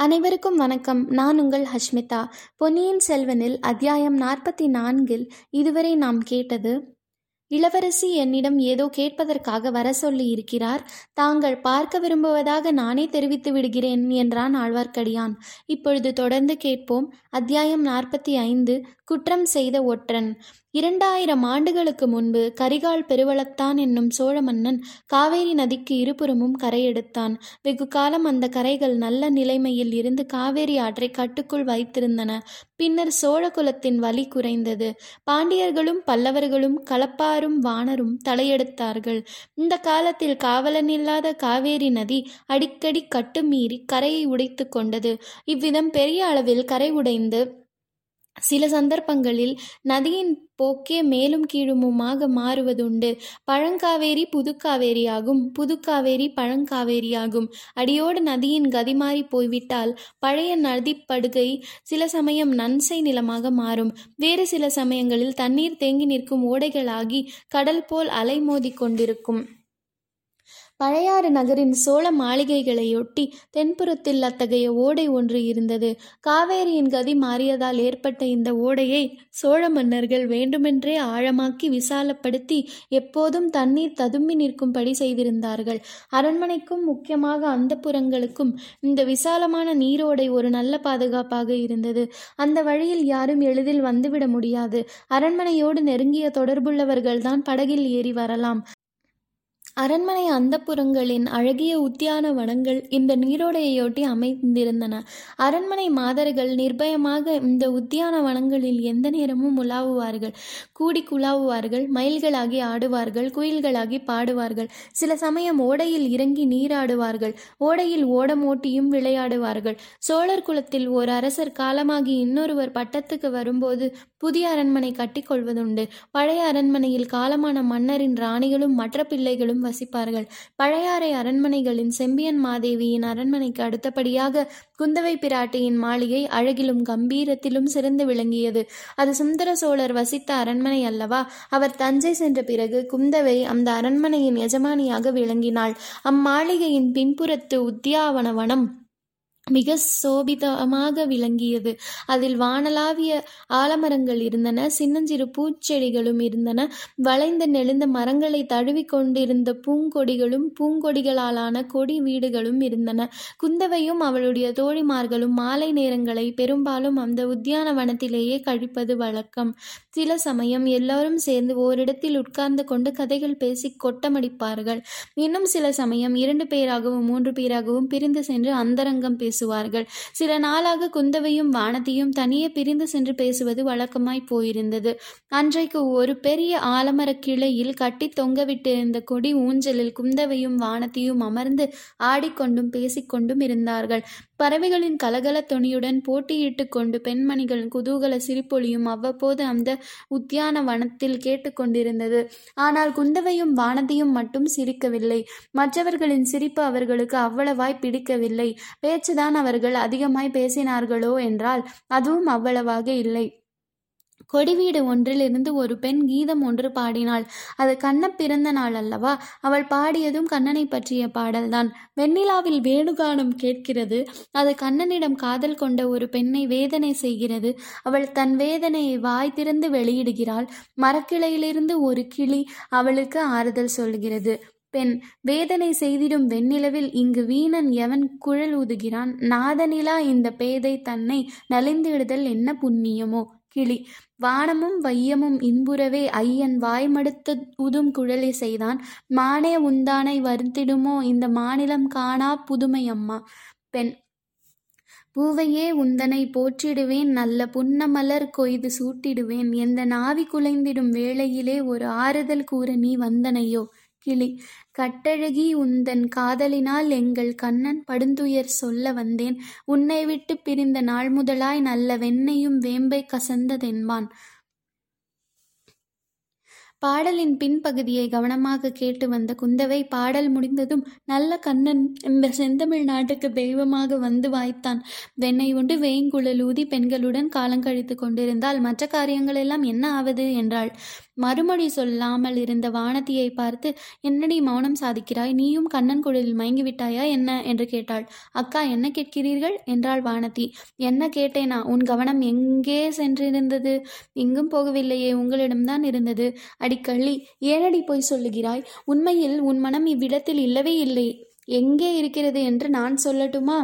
அனைவருக்கும் வணக்கம். நான் உங்கள் ஹஷ்மிதா. பொன்னியின் செல்வனில் அத்தியாயம் நாற்பத்தி நான்கில் இதுவரை நாம் கேட்டது இளவரசி என்னிடம் ஏதோ கேட்பதற்காக வர சொல்லி இருக்கிறார். தாங்கள் பார்க்க விரும்புவதாக நானே தெரிவித்து விடுகிறேன் என்றான் ஆழ்வார்க்கடியான். இப்பொழுது தொடர்ந்து கேட்போம். அத்தியாயம் நாற்பத்தி ஐந்து குற்றம் செய்த ஒற்றன். இரண்டாயிரம் ஆண்டுகளுக்கு முன்பு கரிகால் பெருவளத்தான் என்னும் சோழ மன்னன் காவேரி நதிக்கு இருபுறமும் கரையெடுத்தான். வெகு காலம் அந்த கரைகள் நல்ல நிலைமையில் இருந்து காவேரி ஆற்றை கட்டுக்குள் வைத்திருந்தன. பின்னர் சோழ குலத்தின் வலி குறைந்தது. பாண்டியர்களும் பல்லவர்களும் களப்பாரும் வானரும் தலையெடுத்தார்கள். இந்த காலத்தில் காவலனில்லாத காவேரி நதி அடிக்கடி கட்டுமீறி கரையை உடைத்து கொண்டது. இவ்விதம் பெரிய அளவில் கரை உடைந்து சில சந்தர்ப்பங்களில் நதியின் போக்கே மேலும் கீழுமுமாக மாறுவதுண்டு. பழங்காவேரி புதுக்காவேரியாகும். புதுக்காவேரி பழங்காவேரியாகும். அடியோடு நதியின் கதி மாறி போய்விட்டால் பழைய நதிப்படுகை சில சமயம் நன்சை நிலமாக மாறும். வேறு சில சமயங்களில் தண்ணீர் தேங்கி நிற்கும் ஓடைகளாகி கடல் போல் அலை மோதி கொண்டிருக்கும். பழையாறு நகரின் சோழ மாளிகைகளையொட்டி தென்புறத்தில் அத்தகைய ஓடை ஒன்று இருந்தது. காவேரியின் கதி மாறியதால் ஏற்பட்ட இந்த ஓடையை சோழ மன்னர்கள் வேண்டுமென்றே ஆழமாக்கி விசாலப்படுத்தி எப்போதும் தண்ணீர் ததும்பி நிற்கும்படி செய்திருந்தார்கள். அரண்மனைக்கும் முக்கியமாக அந்த புறங்களுக்கும் இந்த விசாலமான நீரோடை ஒரு நல்ல பாதுகாப்பாக இருந்தது. அந்த வழியில் யாரும் எளிதில் வந்துவிட முடியாது. அரண்மனையோடு நெருங்கிய தொடர்புள்ளவர்கள்தான் படகில் ஏறி வரலாம். அரண்மனை அந்தப்புறங்களின் அழகிய உத்தியான வனங்கள் இந்த நீரோடையொட்டி அமைந்திருந்தன. அரண்மனை மாதர்கள் நிர்பயமாக இந்த உத்தியான வனங்களில் எந்த நேரமும் உலாவுவார்கள். கூடி குழாவுவார்கள் மயில்களாகி ஆடுவார்கள் குயில்களாகி பாடுவார்கள். சில சமயம் ஓடையில் இறங்கி நீராடுவார்கள். ஓடையில் ஓடமோட்டியும் விளையாடுவார்கள். சோழர் குலத்தில் ஓர் அரசர் காலமாகி இன்னொருவர் பட்டத்துக்கு வரும்போது புதிய அரண்மனை கட்டிக்கொள்வதுண்டு. பழைய அரண்மனையில் காலமான மன்னரின் ராணிகளும் மற்ற பிள்ளைகளும் வசிப்பார்கள். பழையாறை அரண்மனைகளின் செம்பியன் மாதேவியின் அரண்மனைக்கு அடுத்தபடியாக குந்தவை பிராட்டியின் மாளிகை அழகிலும் கம்பீரத்திலும் சிறந்து விளங்கியது. அது சுந்தர சோழர் வசித்த அரண்மனை அல்லவா? அவர் தஞ்சை சென்ற பிறகு குந்தவை அந்த அரண்மனையின் எஜமானியாக விளங்கினாள். அம்மாளிகையின் பின்புறத்து உத்தியாவனவனம் மிக சோபிதமாக விளங்கியது. அதில் வானலாவிய ஆலமரங்கள் இருந்தன சின்னஞ்சிறு பூச்செடிகளும் இருந்தன. வளைந்த நெளிந்த மரங்களை தழுவி கொண்டிருந்த பூங்கொடிகளும் பூங்கொடிகளாலான கொடி வீடுகளும் இருந்தன. குந்தவையும் அவளுடைய தோழிமார்களும் மாலை நேரங்களை பெரும்பாலும் அந்த உத்தியானவனத்திலேயே கழிப்பது வழக்கம். சில சமயம் எல்லோரும் சேர்ந்து ஓரிடத்தில் உட்கார்ந்து கொண்டு கதைகள் பேசி கொட்டமடிப்பார்கள். இன்னும் சில சமயம் இரண்டு பேராகவும் மூன்று பேராகவும் பிரிந்து சென்று அந்தரங்கம் பேசுவார்கள். சில நாளாக குந்தவையும் வானதியும் தனியே பிரிந்து சென்று பேசுவது வழக்கமாய் போயிருந்தது. அன்றைக்கு ஒரு பெரிய ஆலமர கிளையில் கட்டி தொங்கவிட்டிருந்த கொடி ஊஞ்சலில் குந்தவையும் வானதியும் அமர்ந்து ஆடிக்கொண்டும் பேசிக்கொண்டும் இருந்தார்கள். பறவைகளின் கலகல துணியுடன் போட்டியிட்டு கொண்டு பெண்மணிகளின் குதூகல சிரிப்பொலியும் அவ்வப்போது அந்த உத்தியான வனத்தில் கேட்டுக்கொண்டிருந்தது ஆனால் குந்தவையும் வானதியும் மட்டும் சிரிக்கவில்லை. மற்றவர்களின் சிரிப்பு அவர்களுக்கு அவ்வளவாய் பிடிக்கவில்லை. பேச்சு தான் அவர்கள் அதிகமாய் பேசினார்களோ என்றால் அதுவும் அவ்வளவாக இல்லை. கொடிவீடு ஒன்றிலிருந்து ஒரு பெண் கீதம் ஒன்று பாடினாள். அது கண்ண பிறந்த நாள் அல்லவா? அவள் பாடியதும் கண்ணனை பற்றிய பாடல்தான். வெண்ணிலாவில் வேணுகானம் கேட்கிறது. அது கண்ணனிடம் காதல் கொண்ட ஒரு பெண்ணை வேதனை செய்கிறது. அவள் தன் வேதனையை வாய் திறந்து வெளியிடுகிறாள். மரக்கிளையிலிருந்து ஒரு கிளி அவளுக்கு ஆறுதல் சொல்கிறது. பெண் வேதனை செய்திடும் வெண்ணிலவில் இங்கு வீணன் எவன் குழல் ஊதுகிறான்? நாதனிலா இந்த பேதை தன்னை நலிந்திடுதல் என்ன புண்ணியமோ? கிளி வானமும் வையமும் இன்புறவே ஐயன் வாய்மடுத்த உதும் குழலி செய்தான். மானே உந்தானை வருத்திடுமோ இந்த மாநிலம் காணா புதுமையம்மா? பெண் பூவையே உந்தனை போற்றிடுவேன். நல்ல புன்னமலர் கொய்து சூட்டிடுவேன். எந்த நாவி குலைந்திடும் வேளையிலே ஒரு ஆறுதல் கூற நீ வந்தனையோ? கிளி. கட்டழகி உந்தன் காதலினால் எங்கள் கண்ணன் படுந்துயர் சொல்ல வந்தேன். உன்னை விட்டு பிரிந்த நாள் முதலாய் நல்ல வெண்ணையும் வேம்பை கசந்ததென்பான். பாடலின் பின்பகுதியை கவனமாக கேட்டு வந்த குந்தவை பாடல் முடிந்ததும் நல்ல கண்ணன் இந்த செந்தமிழ் நாட்டுக்கு தெய்வமாக வந்து வாய்த்தான். வெண்ணை உண்டு வேங்குழலூதி பெண்களுடன் காலங்கழித்து கொண்டிருந்தால் மற்ற காரியங்கள் எல்லாம் என்ன ஆவது? என்றாள். மறுமொழி சொல்லாமல் இருந்த வானதியை பார்த்து என்னடி மௌனம் சாதிக்கிறாய்? நீயும் கண்ணன் குழலில் மயங்கி விட்டாயா என்ன? என்று கேட்டாள். அக்கா என்ன கேட்கிறீர்கள்? என்றாள் வானதி. என்ன கேட்டேனா? உன் கவனம் எங்கே சென்றிருந்தது? எங்கும் போகவில்லையே உங்களிடம்தான் இருந்தது. அடிக்கள்ளி ஏனடி போய் சொல்லுகிறாய்? உண்மையில் உன் மனம் இவ்விடத்தில் இல்லவே இல்லை. எங்கே இருக்கிறது என்று நான் சொல்லட்டுமா?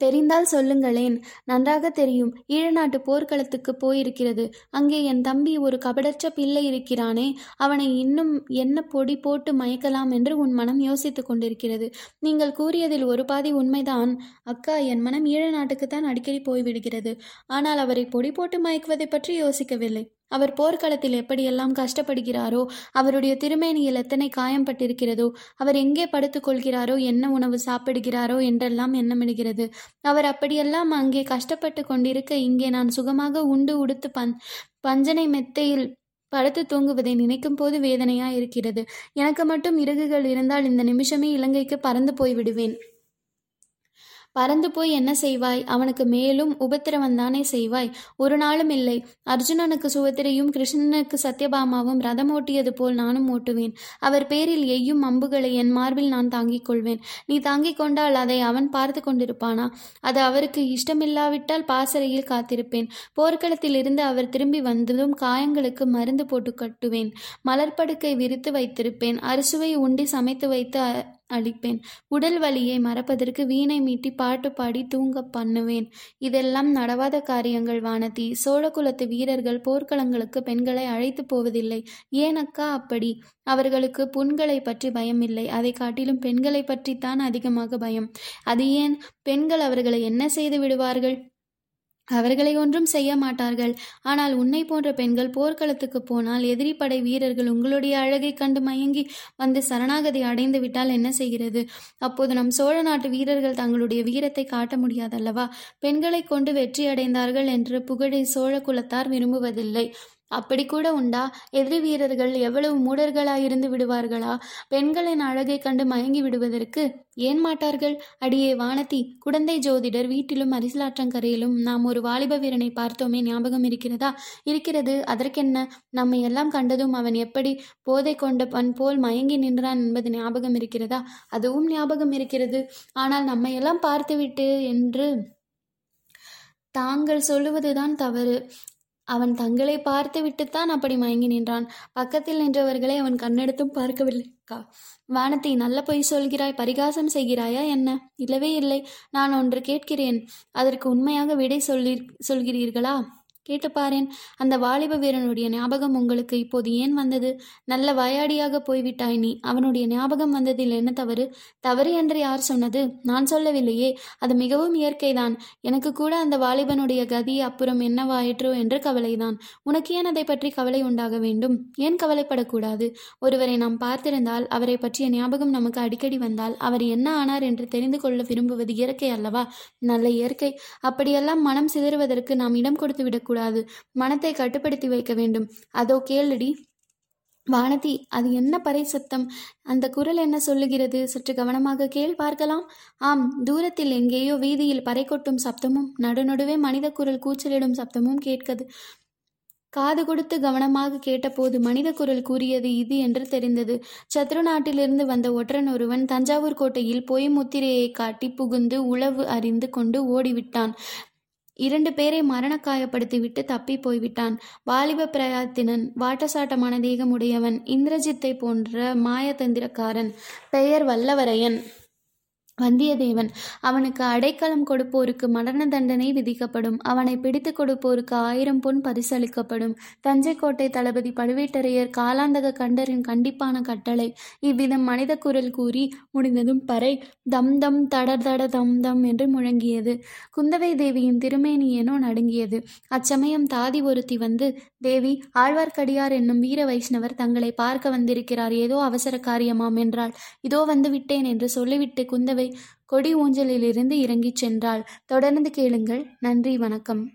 தெரிந்தால் சொல்லுங்களேன். நன்றாக தெரியும். ஈழநாட்டு போர்க்களத்துக்கு போயிருக்கிறது. அங்கே என் தம்பி ஒரு கபடற்ற பிள்ளை இருக்கிறானே. அவனை இன்னும் என்ன பொடி போட்டு மயக்கலாம் என்று உன் மனம் யோசித்துக் கொண்டிருக்கிறது. நீங்கள் கூறியதில் ஒரு பாதி உண்மைதான். அக்கா என் மனம் ஈழநாட்டுக்குத்தான் அடிக்கடி போய்விடுகிறது. ஆனால் அவரை பொடி போட்டு மயக்குவதை பற்றி யோசிக்கவில்லை. அவர் போர்க்களத்தில் எப்படியெல்லாம் கஷ்டப்படுகிறாரோ அவருடைய திருமேனியில் எத்தனை காயம்பட்டிருக்கிறதோ அவர் எங்கே படுத்துக் கொள்கிறாரோ என்ன உணவு சாப்பிடுகிறாரோ என்றெல்லாம் எண்ணமிடுகிறது. அவர் அப்படியெல்லாம் அங்கே கஷ்டப்பட்டு கொண்டிருக்க இங்கே நான் சுகமாக உண்டு உடுத்து பன் பஞ்சனை மெத்தையில் படுத்து தூங்குவதை நினைக்கும் போது வேதனையா இருக்கிறது எனக்கு மட்டும் இறகுகள் இருந்தால் இந்த நிமிஷமே இலங்கைக்கு பறந்து போய் விடுவேன் பறந்து போய் என்ன செய்வாய்? அவனுக்கு மேலும் உபத்திரவந்தானே செய்வாய்? ஒரு நாளும் இல்லை. அர்ஜுனனுக்கு சுவத்திரையும் கிருஷ்ணனுக்கு சத்யபாமாவும் ரதம் ஓட்டியது போல் நானும் ஓட்டுவேன். அவர் பேரில் எய்யும் அம்புகளை என் மார்பில் நான் தாங்கிக் கொள்வேன். நீ தாங்கிக் கொண்டால் அதை அவன் பார்த்து கொண்டிருப்பானா? அது அவருக்கு இஷ்டமில்லாவிட்டால் பாசறையில் காத்திருப்பேன். போர்க்களத்தில் இருந்து அவர் திரும்பி வந்ததும் காயங்களுக்கு மருந்து போட்டு கட்டுவேன். மலர்படுக்கை விரித்து வைத்திருப்பேன். அறுசுவை உண்டி சமைத்து வைத்து அளிப்பேன் உடல் வலியை மறப்பதற்கு வீணை மீட்டி பாட்டு பாடி தூங்க பண்ணுவேன். இதெல்லாம் நடவாத காரியங்கள் வானதி. சோழகுலத்து வீரர்கள் போர்க்களங்களுக்கு பெண்களை அழைத்து போவதில்லை. ஏனக்கா அப்படி? அவர்களுக்கு புண்களை பற்றி பயம் இல்லை. அதை காட்டிலும் பெண்களை பற்றித்தான் அதிகமாக பயம். அது ஏன்? பெண்கள் அவர்களை என்ன செய்து விடுவார்கள்? அவர்களை ஒன்றும் செய்ய மாட்டார்கள். ஆனால் உன்னை போன்ற பெண்கள் போர்க்களத்துக்கு போனால் எதிரி படை வீரர்கள் உங்களுடைய அழகை கண்டு மயங்கி வந்து சரணாகதி அடைந்து விட்டால் என்ன செய்கிறது? அப்போது நம் சோழ நாட்டு வீரர்கள் தங்களுடைய வீரத்தை காட்ட முடியாதல்லவா? பெண்களை கொண்டு வெற்றி அடைந்தார்கள் என்று புகழை சோழ குலத்தார் விரும்புவதில்லை. அப்படி கூட உண்டா? எதிரி வீரர்கள் எவ்வளவு மூடர்களாயிருந்து விடுவார்களா? பெண்களின் அழகை கண்டு மயங்கி விடுவதற்கு ஏன் மாட்டார்கள்? அடியே வானதி குடந்தை ஜோதிடர் வீட்டிலும் அரிசலாற்றங்கரையிலும் நாம் ஒரு வாலிப வீரனை பார்த்தோமே ஞாபகம் இருக்கிறதா? இருக்கிறது அதற்கென்ன? நம்மை எல்லாம் கண்டதும் அவன் எப்படி போதை கொண்ட பண் போல் மயங்கி நின்றான் என்பது ஞாபகம் இருக்கிறதா? அதுவும் ஞாபகம் இருக்கிறது. ஆனால் நம்மையெல்லாம் பார்த்துவிட்டு என்று தாங்கள் சொல்லுவதுதான் தவறு. அவன் தங்களை பார்த்து விட்டுத்தான் அப்படி மயங்கி நின்றான். பக்கத்தில் நின்றவர்களை அவன் கண்ணெடுத்தும் பார்க்கவில்லைக்கா வானத்தை நல்ல பொய் சொல்கிறாய் பரிகாசம் செய்கிறாயா என்ன? இல்லவே இல்லை. நான் ஒன்று கேட்கிறேன். அதற்கு உண்மையாக விடை சொல்லி சொல்கிறீர்களா? கேட்டுப்பாரேன் அந்த வாலிப வீரனுடைய ஞாபகம் உங்களுக்கு இப்போது ஏன் வந்தது? நல்ல வாயாடியாக போய்விட்டாய் நீ. அவனுடைய ஞாபகம் வந்ததில் என்ன தவறு? தவறு என்று யார் சொன்னது? நான் சொல்லவில்லையே. அது மிகவும் இயற்கைதான். எனக்கு கூட அந்த வாலிபனுடைய கதி அப்புறம் என்னவாயிற்றோ என்று கவலைதான். உனக்கு ஏன் அதை பற்றி கவலை உண்டாக வேண்டும்? ஏன் கவலைப்படக்கூடாது? ஒருவரை நாம் பார்த்திருந்தால் அவரை பற்றிய ஞாபகம் நமக்கு அடிக்கடி வந்தால் அவர் என்ன ஆனார் என்று தெரிந்து கொள்ள விரும்புவது இயற்கை அல்லவா? நல்ல இயற்கை. அப்படியெல்லாம் மனம் சிதறுவதற்கு நாம் இடம் கொடுத்து விடக்கூடாது மனத்தை கட்டுப்படுத்தி வைக்க வேண்டும். அதோ கேளுடி. வானதி அது என்ன பறை சத்தம் அந்த குரல் என்ன சொல்லுகிறது? சற்று கவனமாக கேள் பார்க்கலாம். ஆம் தூரத்தில் எங்கேயோ வீதியில் பறை கொட்டும் சப்தமும் நடுநடுவே மனித குரல் கூச்சலிடும் சப்தமும் கேட்கது. காது கொடுத்து கவனமாக கேட்டபோது மனித குரல் கூறியது இது என்று தெரிந்தது. சத்ரு நாட்டிலிருந்து வந்த ஒற்றன் ஒருவன் தஞ்சாவூர் கோட்டையில் பொய் முத்திரையை காட்டி புகுந்து உளவு அறிந்து கொண்டு ஓடிவிட்டான். இரண்டு பேரை மரணக்காயப்படுத்திவிட்டு தப்பி போய்விட்டான். வாலிப பிரயாத்தினன் வாட்டசாட்டமான தேகமுடையவன் இந்திரஜித்தை போன்ற மாயதந்திரக்காரன் பெயர் வல்லவரையன். வந்தியத்தேவன் அவனுக்கு அடைக்கலம் கொடுப்போருக்கு மரண தண்டனை விதிக்கப்படும். அவனை பிடித்து கொடுப்போருக்கு ஆயிரம் பொன் பரிசளிக்கப்படும். தஞ்சை கோட்டை தளபதி பழுவேட்டரையர் காலாந்தக கண்டரின் கண்டிப்பான கட்டளை. இவ்விதம் மனித குரல் கூறி முடிந்ததும் பறை தம் தம் தட தட தம் தம் என்று முழங்கியது. குந்தவை தேவியின் திருமேனியேனோ நடுங்கியது. அச்சமயம் தாதி ஒருத்தி வந்து தேவி ஆழ்வார்க்கடியார் என்னும் வீர வைஷ்ணவர் தங்களை பார்க்க வந்திருக்கிறார். ஏதோ அவசர காரியமாம் என்றாள். இதோ வந்து விட்டேன் என்று சொல்லிவிட்டு குந்தவை கொடி ஊஞ்சலிலிருந்து இறங்கிச் சென்றாள். தொடர்ந்து கேளுங்கள். நன்றி வணக்கம்.